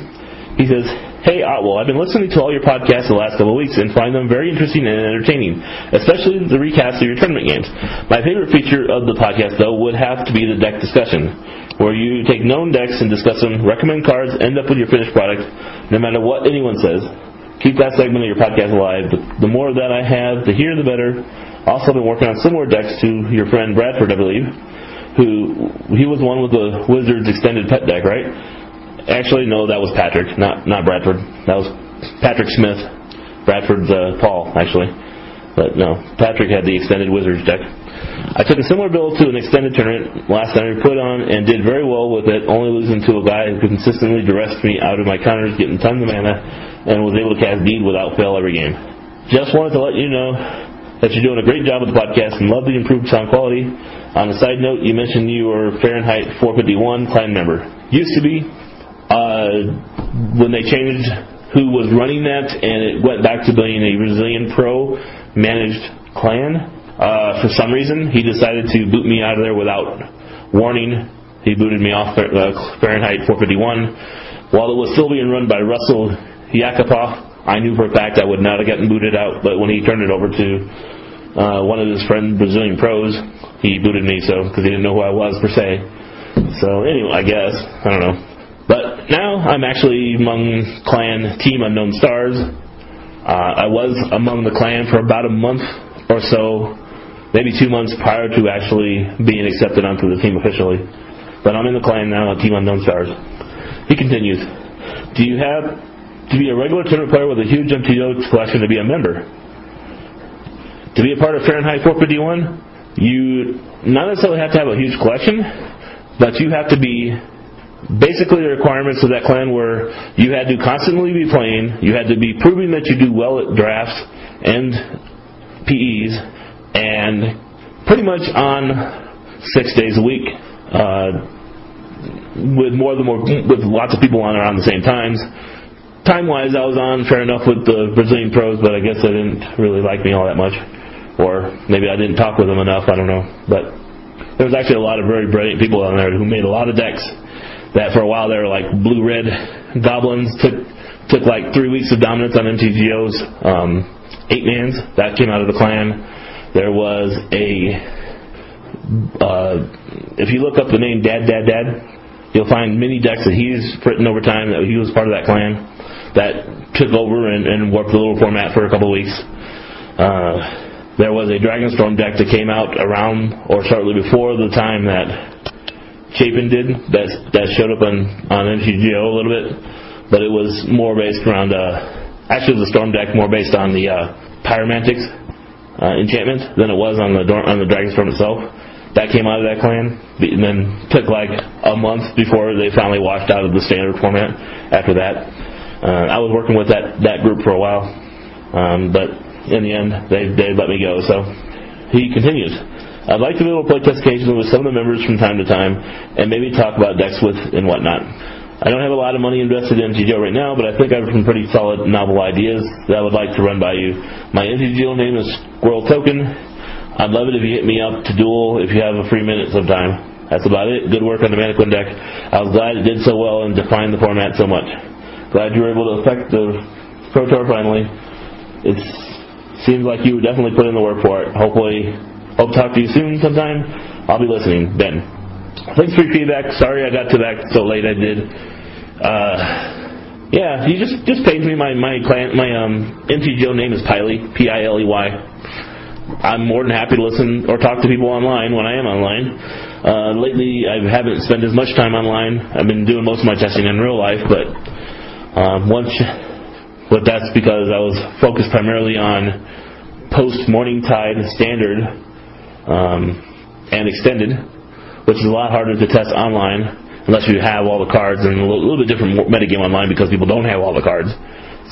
he says, Hey uh, Otwell, I've been listening to all your podcasts the last couple of weeks and find them very interesting and entertaining, especially the recast of your tournament games. My favorite feature of the podcast, though, would have to be the deck discussion, where you take known decks and discuss them, recommend cards, end up with your finished product, no matter what anyone says. Keep that segment of your podcast alive. The, more that I have, the hear, the better. Also, I've been working on similar decks to your friend Bradford, I believe, who he was one with the Wizards extended pet deck, right? Actually, no, that was Patrick, not not Bradford. That was Patrick Smith. Bradford's uh, Paul, actually. But no, Patrick had the extended Wizards deck. I took a similar build to an extended tournament last time I put on and did very well with it, only losing to a guy who consistently duressed me out of my counters, getting tons of mana, and was able to cast Deed without fail every game. Just wanted to let you know that you're doing a great job with the podcast and love the improved sound quality. On a side note, you mentioned you were Fahrenheit 451 clan member. Used to be. Uh, when they changed who was running that and it went back to being a Brazilian pro managed clan, uh, for some reason, he decided to boot me out of there without warning. He booted me off uh, Fahrenheit 451. While it was still being run by Russell Yakapa, I knew for a fact I would not have gotten booted out, but when he turned it over to uh, one of his friend Brazilian pros, he booted me so because he didn't know who I was per se. So anyway, I guess I don't know. But now I'm actually among clan Team Unknown Stars. Uh, I was among the clan for about a month or so maybe two months prior to actually being accepted onto the team officially. But I'm in the clan now, on Team Unknown Stars. He continues, Do you have to be a regular tournament player with a huge MTGO collection to be a member? To be a part of Fahrenheit 451, you not necessarily have to have a huge collection, but you have to be basically the requirements of that clan were you had to constantly be playing, you had to be proving that you do well at drafts and PEs, and pretty much on six days a week, uh, with more than more with lots of people on around the same times. Time wise, I was on fair enough with the Brazilian pros, but I guess they didn't really like me all that much, or maybe I didn't talk with them enough. I don't know, but there was actually a lot of very brilliant people on there who made a lot of decks that for a while they were like blue red goblins. Took took like three weeks of dominance on MTGO's um, eight mans. That came out of the clan. There was a uh, if you look up the name Dad Dad Dad, you'll find many decks that he's written over time that he was part of that clan that took over and, and warped the little format for a couple of weeks. Uh, there was a Dragonstorm deck that came out around or shortly before the time that Chapin did that that showed up on on MTGO a little bit, but it was more based around uh, actually the Storm deck more based on the uh, Pyromantics uh, enchantment than it was on the on the Dragonstorm itself. That came out of that clan, and then took like a month before they finally washed out of the standard format. After that, uh, I was working with that that group for a while, um, but in the end, they they let me go. So he continues. I'd like to be able to play test occasionally with some of the members from time to time, and maybe talk about decks with and whatnot. I don't have a lot of money invested in MTGO right now, but I think I have some pretty solid novel ideas that I would like to run by you. My MTGO name is Squirrel Token. I'd love it if you hit me up to duel if you have a free minute sometime. That's about it. Good work on the Mannequin deck. I was glad it did so well and defined the format so much. Glad you were able to affect the Pro Tour finally. It seems like you definitely put in the work for it. Hopefully, hope to talk to you soon sometime. I'll be listening then. Thanks for your feedback. Sorry I got to that so late. I did uh, yeah, you just just paid me my my client my um MTGO name is Piley P I L E Y. I'm more than happy to listen or talk to people online when I am online. Uh, lately, I haven't spent as much time online. I've been doing most of my testing in real life, but um, once, but that's because I was focused primarily on post Morningtide standard um, and extended, which is a lot harder to test online unless you have all the cards and a little, little bit different metagame online because people don't have all the cards.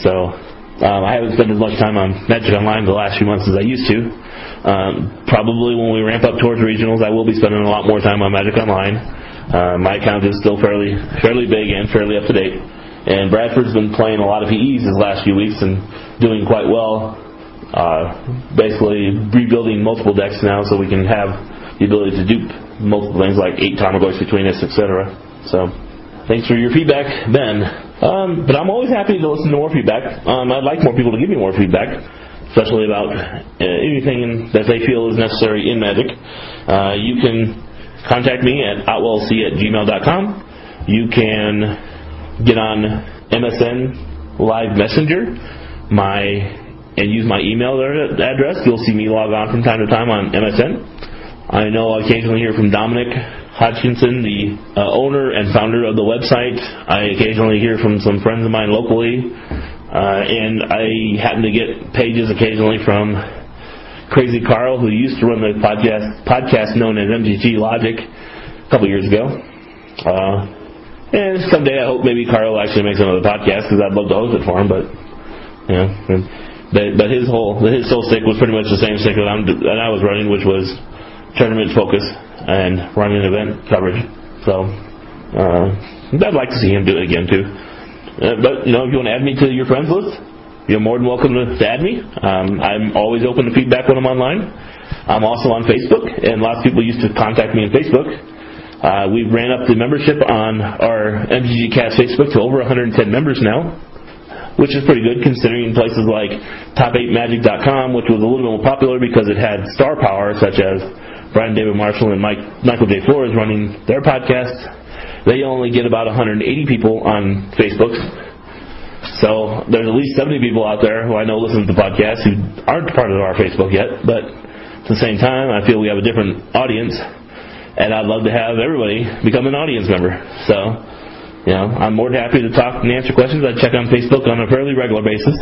So um, I haven't spent as much time on Magic Online the last few months as I used to. Um, probably when we ramp up towards regionals, I will be spending a lot more time on Magic Online. Uh, my account is still fairly fairly big and fairly up to date. And Bradford's been playing a lot of PEs these last few weeks and doing quite well. Uh, basically rebuilding multiple decks now so we can have the ability to dupe multiple things like eight Tarmogoyfs between us, etc. So, thanks for your feedback, Ben. Um, but I'm always happy to listen to more feedback. Um, I'd like more people to give me more feedback, especially about uh, anything that they feel is necessary in Magic. Uh, you can contact me at otwellc at gmail.com. You can get on MSN Live Messenger, my and use my email address. You'll see me log on from time to time on MSN. I know I occasionally hear from Dominic Hodgkinson, the uh, owner and founder of the website. I occasionally hear from some friends of mine locally, uh, and I happen to get pages occasionally from Crazy Carl, who used to run the podcast podcast known as MTG Logic a couple years ago. Uh, and someday I hope maybe Carl actually make another podcast because I'd love to host it for him. But you know, but, but his whole his whole stick was pretty much the same stick that, I'm, that I was running, which was tournament focus and running event coverage. So uh, I'd like to see him do it again too. Uh, but you know, if you want to add me to your friends list, you're more than welcome to, to add me. Um, I'm always open to feedback when I'm online. I'm also on Facebook, and lots of people used to contact me on Facebook. Uh, we ran up the membership on our MTG Cast Facebook to over 110 members now, which is pretty good considering places like Top8Magic.com, which was a little bit more popular because it had star power, such as Brian David Marshall and Mike, Michael J. Flores running their podcasts. They only get about 180 people on Facebook. So there's at least 70 people out there who I know listen to the podcast who aren't part of our Facebook yet. But at the same time, I feel we have a different audience, and I'd love to have everybody become an audience member. So, you know, I'm more than happy to talk and answer questions. I check on Facebook on a fairly regular basis.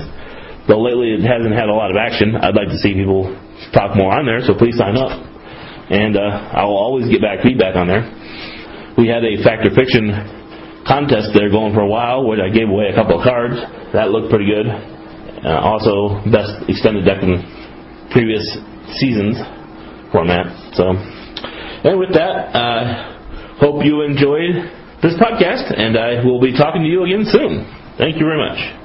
Though lately it hasn't had a lot of action. I'd like to see people talk more on there, so please sign up. And uh, I will always get back feedback on there we had a fact or fiction contest there going for a while where I gave away a couple of cards. That looked pretty good. Uh, also, best extended deck in previous seasons format. So, and with that, uh, hope you enjoyed this podcast, and I will be talking to you again soon. Thank you very much.